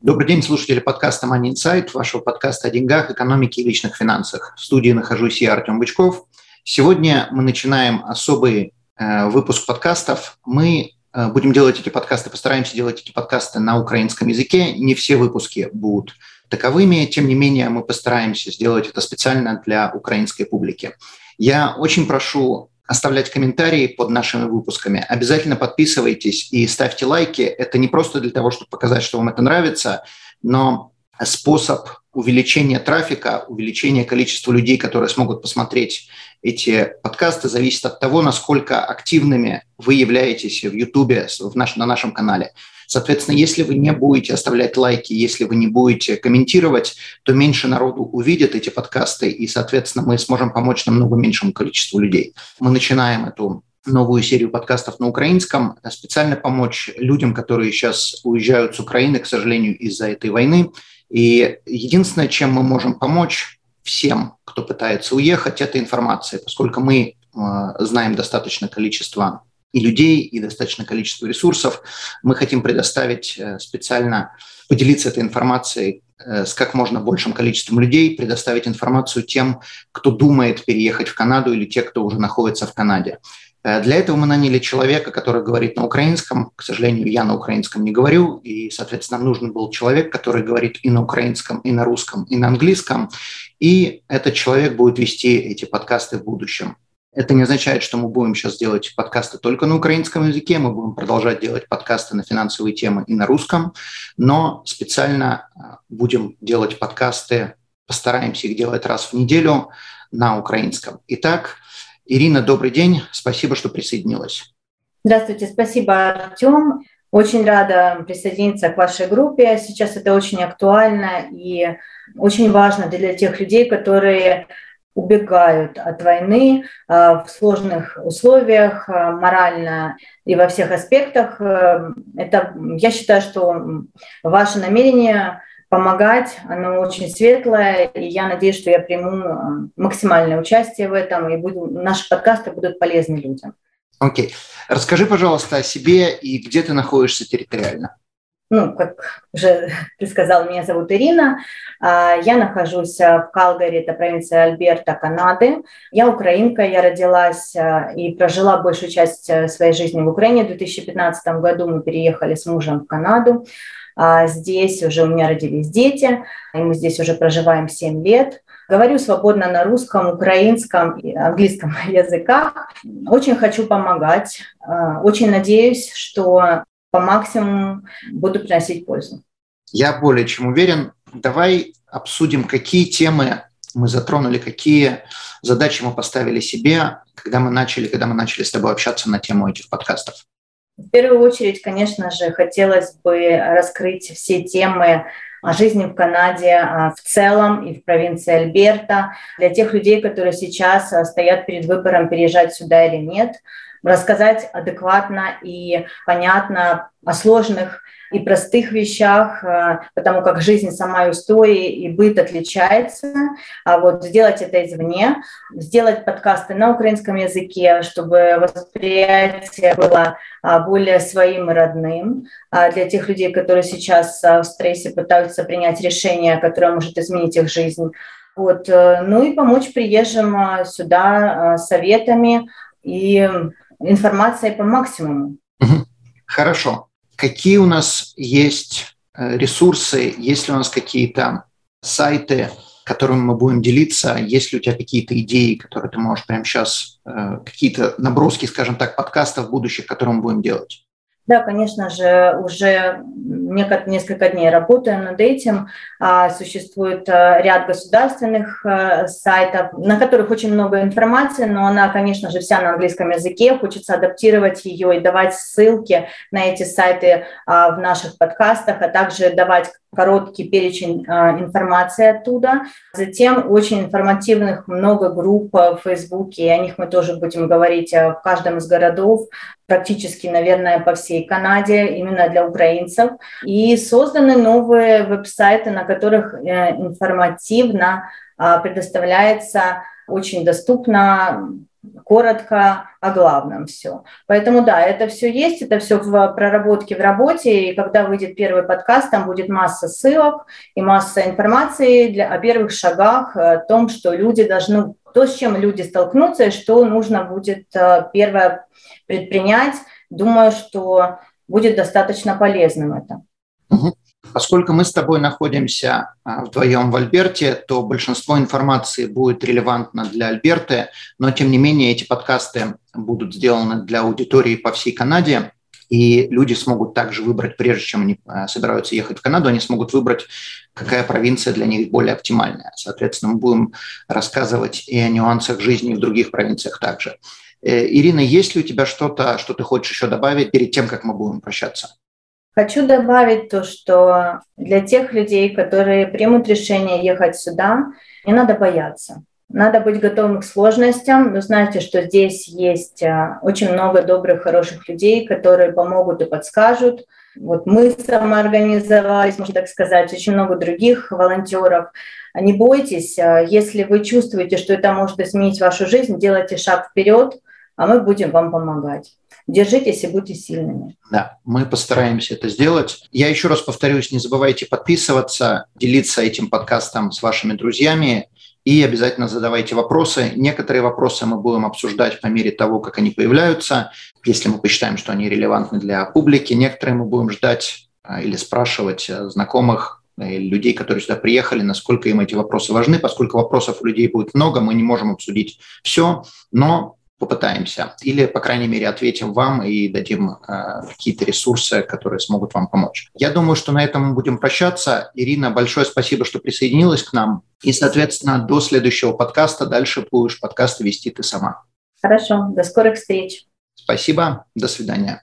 Добрый день, слушатели подкаста Money Insight, вашего подкаста о деньгах, экономике и личных финансах. В студии нахожусь я, Артем Бычков. Сегодня мы начинаем особый э, выпуск подкастов. Мы э, будем делать эти подкасты, постараемся делать эти подкасты на украинском языке. Не все выпуски будут таковыми, тем не менее мы постараемся сделать это специально для украинской публики. Я очень прошу оставлять комментарии под нашими выпусками. Обязательно подписывайтесь и ставьте лайки. Это не просто для того, чтобы показать, что вам это нравится, но способ увеличения трафика, увеличения количества людей, которые смогут посмотреть эти подкасты, зависит от того, насколько активными вы являетесь в YouTube, на нашем канале. Соответственно, если вы не будете оставлять лайки, если вы не будете комментировать, то меньше народу увидят эти подкасты, и, соответственно, мы сможем помочь намного меньшему количеству людей. Мы начинаем эту новую серию подкастов на украинском, специально помочь людям, которые сейчас уезжают с Украины, к сожалению, из-за этой войны. И единственное, чем мы можем помочь всем, кто пытается уехать, это информация, поскольку мы э, знаем достаточное количество и людей, и достаточное количество ресурсов. Мы хотим предоставить э, специально, поделиться этой информацией э, с как можно большим количеством людей, предоставить информацию тем, кто думает переехать в Канаду или те, кто уже находится в Канаде. Э, для этого мы наняли человека, который говорит на украинском. К сожалению, я на украинском не говорю, и, соответственно, нам нужен был человек, который говорит и на украинском, и на русском, и на английском. И этот человек будет вести эти подкасты в будущем. Это не означает, что мы будем сейчас делать подкасты только на украинском языке, мы будем продолжать делать подкасты на финансовые темы и на русском, но специально а, будем делать подкасты, постараемся их делать раз в неделю на украинском. Итак, Ирина, добрый день, спасибо, что присоединилась. Здравствуйте, спасибо, Артем. Очень рада присоединиться к вашей группе. Сейчас это очень актуально и очень важно для тех людей, которые убегают от войны а, в сложных условиях, а, морально и во всех аспектах. Э, это, я считаю, что ваше намерение помогать, оно очень светлое, и я надеюсь, что я приму максимальное участие в этом, и буду, наши подкасты будут полезны людям. Окей. Okay. Расскажи, пожалуйста, о себе и где ты находишься территориально ну, как уже ты сказал, меня зовут Ирина. А, я нахожусь а, в Калгари, это провинция Альберта, Канады. Я украинка, я родилась а, и прожила большую часть своей жизни в Украине. В 2015 году мы переехали с мужем в Канаду. Здесь уже у меня родились дети, и мы здесь уже проживаем 7 лет. Говорю свободно на русском, украинском и английском языках. Очень хочу помогать. Очень надеюсь, что по максимуму буду приносить пользу. Я более чем уверен. Давай обсудим, какие темы мы затронули, какие задачи мы поставили себе, когда мы начали, когда мы начали с тобой общаться на тему этих подкастов. В первую очередь, конечно же, хотелось бы раскрыть все темы о жизни в Канаде а, в целом и в провинции Альберта для тех людей, которые сейчас а, стоят перед выбором, переезжать сюда или нет – рассказать адекватно и понятно о сложных и простых вещах, э, потому как жизнь сама устои и быт отличается. А вот сделать это извне, сделать подкасты на украинском языке, чтобы восприятие было а, более своим и родным а для тех людей, которые сейчас в стрессе пытаются принять решение, которое может изменить их жизнь. Вот. Э, ну и помочь приезжим сюда советами и информацией по максимуму. Хорошо. Какие у нас есть э, ресурсы, есть ли у нас какие-то сайты, которыми мы будем делиться, есть ли у тебя какие-то идеи, которые ты можешь прямо сейчас, э, какие-то наброски, скажем так, подкастов будущих, которые мы будем делать? Да, конечно же, уже несколько дней работаем над этим. А, существует а, ряд государственных а, сайтов, на которых очень много информации, но она, конечно же, вся на английском языке. Хочется адаптировать ее и давать ссылки на эти сайты в наших подкастах, а также давать короткий перечень а, информации оттуда. Затем очень информативных много групп в Фейсбуке, и о них мы тоже будем говорить а, в каждом из городов, практически, наверное, по всей Канаде, именно для украинцев. И созданы новые веб-сайты, на которых э, информативно а, предоставляется очень доступно коротко о главном все. Поэтому да, это все есть, это все в проработке, в работе, и когда выйдет первый подкаст, там будет масса ссылок и масса информации для, о первых шагах, о том, что люди должны, то, с чем люди столкнутся, и что нужно будет э, первое предпринять. Думаю, что будет достаточно полезным это. Поскольку мы с тобой находимся а, вдвоем в Альберте, то большинство информации будет релевантно для Альберты, но тем не менее эти подкасты будут сделаны для аудитории по всей Канаде, и люди смогут также выбрать, прежде чем они а, собираются ехать в Канаду, они смогут выбрать, какая провинция для них более оптимальная. Соответственно, мы будем рассказывать и о нюансах жизни в других провинциях также. Э, Ирина, есть ли у тебя что-то, что ты хочешь еще добавить перед тем, как мы будем прощаться? Хочу добавить то, что для тех людей, которые примут решение ехать сюда, не надо бояться. Надо быть готовым к сложностям, но знаете, что здесь есть а, очень много добрых, хороших людей, которые помогут и подскажут. Вот мы самоорганизовались, можно так сказать, очень много других волонтеров. Не бойтесь, а, если вы чувствуете, что это может изменить вашу жизнь, делайте шаг вперед, а мы будем вам помогать. Держитесь и будьте сильными. Да, мы постараемся это сделать. Я еще раз повторюсь, не забывайте подписываться, делиться этим подкастом с вашими друзьями и обязательно задавайте вопросы. Некоторые вопросы мы будем обсуждать по мере того, как они появляются, если мы посчитаем, что они релевантны для публики. Некоторые мы будем ждать а, или спрашивать а, знакомых, людей, которые сюда приехали, насколько им эти вопросы важны. Поскольку вопросов у людей будет много, мы не можем обсудить все, но попытаемся. Или, по крайней мере, ответим вам и дадим э, какие-то ресурсы, которые смогут вам помочь. Я думаю, что на этом мы будем прощаться. Ирина, большое спасибо, что присоединилась к нам. И, соответственно, до следующего подкаста дальше будешь подкасты вести ты сама. Хорошо, до скорых встреч. Спасибо, до свидания.